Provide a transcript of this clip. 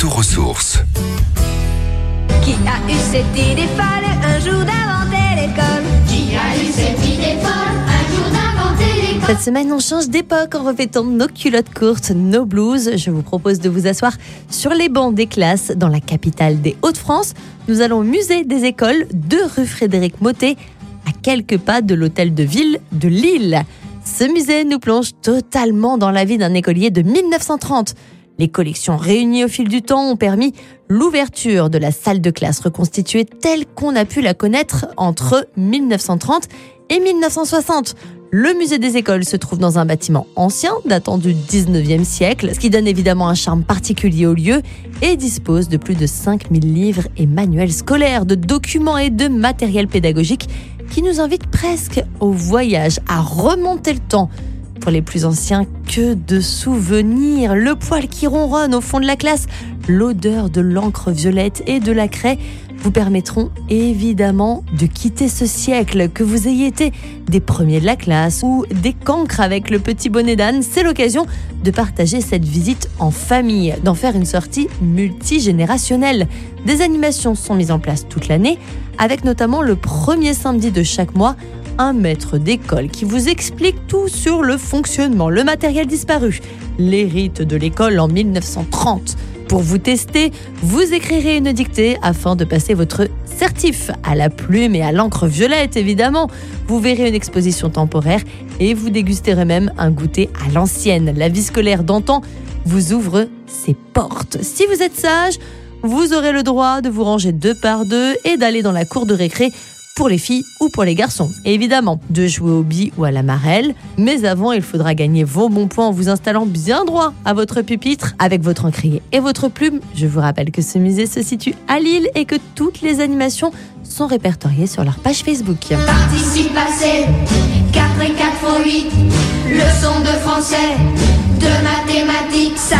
Retour aux sources. Qui a eu cette idée folle un jour d'inventer l'école? Qui a eu cette idée folle un jour d'inventer l'école? Cette semaine, on change d'époque en revêtant nos culottes courtes, nos blouses. Je vous propose de vous asseoir sur les bancs des classes dans la capitale des Hauts-de-France. Nous allons au musée des écoles de rue Frédéric Motet, à quelques pas de l'hôtel de ville de Lille. Ce musée nous plonge totalement dans la vie d'un écolier de 1930. Les collections réunies au fil du temps ont permis l'ouverture de la salle de classe reconstituée telle qu'on a pu la connaître entre 1930 et 1960. Le musée des écoles se trouve dans un bâtiment ancien datant du 19e siècle, ce qui donne évidemment un charme particulier au lieu et dispose de plus de 5000 livres et manuels scolaires, de documents et de matériel pédagogique qui nous invitent presque au voyage, à remonter le temps. Pour les plus anciens, que de souvenirs, le poil qui ronronne au fond de la classe, l'odeur de l'encre violette et de la craie vous permettront évidemment de quitter ce siècle, que vous ayez été des premiers de la classe ou des cancres avec le petit bonnet d'âne, c'est l'occasion de partager cette visite en famille, d'en faire une sortie multigénérationnelle. Des animations sont mises en place toute l'année, avec notamment le premier samedi de chaque mois un maître d'école qui vous explique tout sur le fonctionnement, le matériel disparu, les rites de l'école en 1930. Pour vous tester, vous écrirez une dictée afin de passer votre certif à la plume et à l'encre violette, évidemment. Vous verrez une exposition temporaire et vous dégusterez même un goûter à l'ancienne. La vie scolaire d'antan vous ouvre ses portes. Si vous êtes sage, vous aurez le droit de vous ranger deux par deux et d'aller dans la cour de récré pour les filles ou pour les garçons. Évidemment, de jouer au billes ou à la marelle. Mais avant, il faudra gagner vos bons points en vous installant bien droit à votre pupitre avec votre encrier et votre plume. Je vous rappelle que ce musée se situe à Lille et que toutes les animations sont répertoriées sur leur page Facebook. Participe passé 4 et 4 fois 8 Leçon de français De mathématiques Sacré,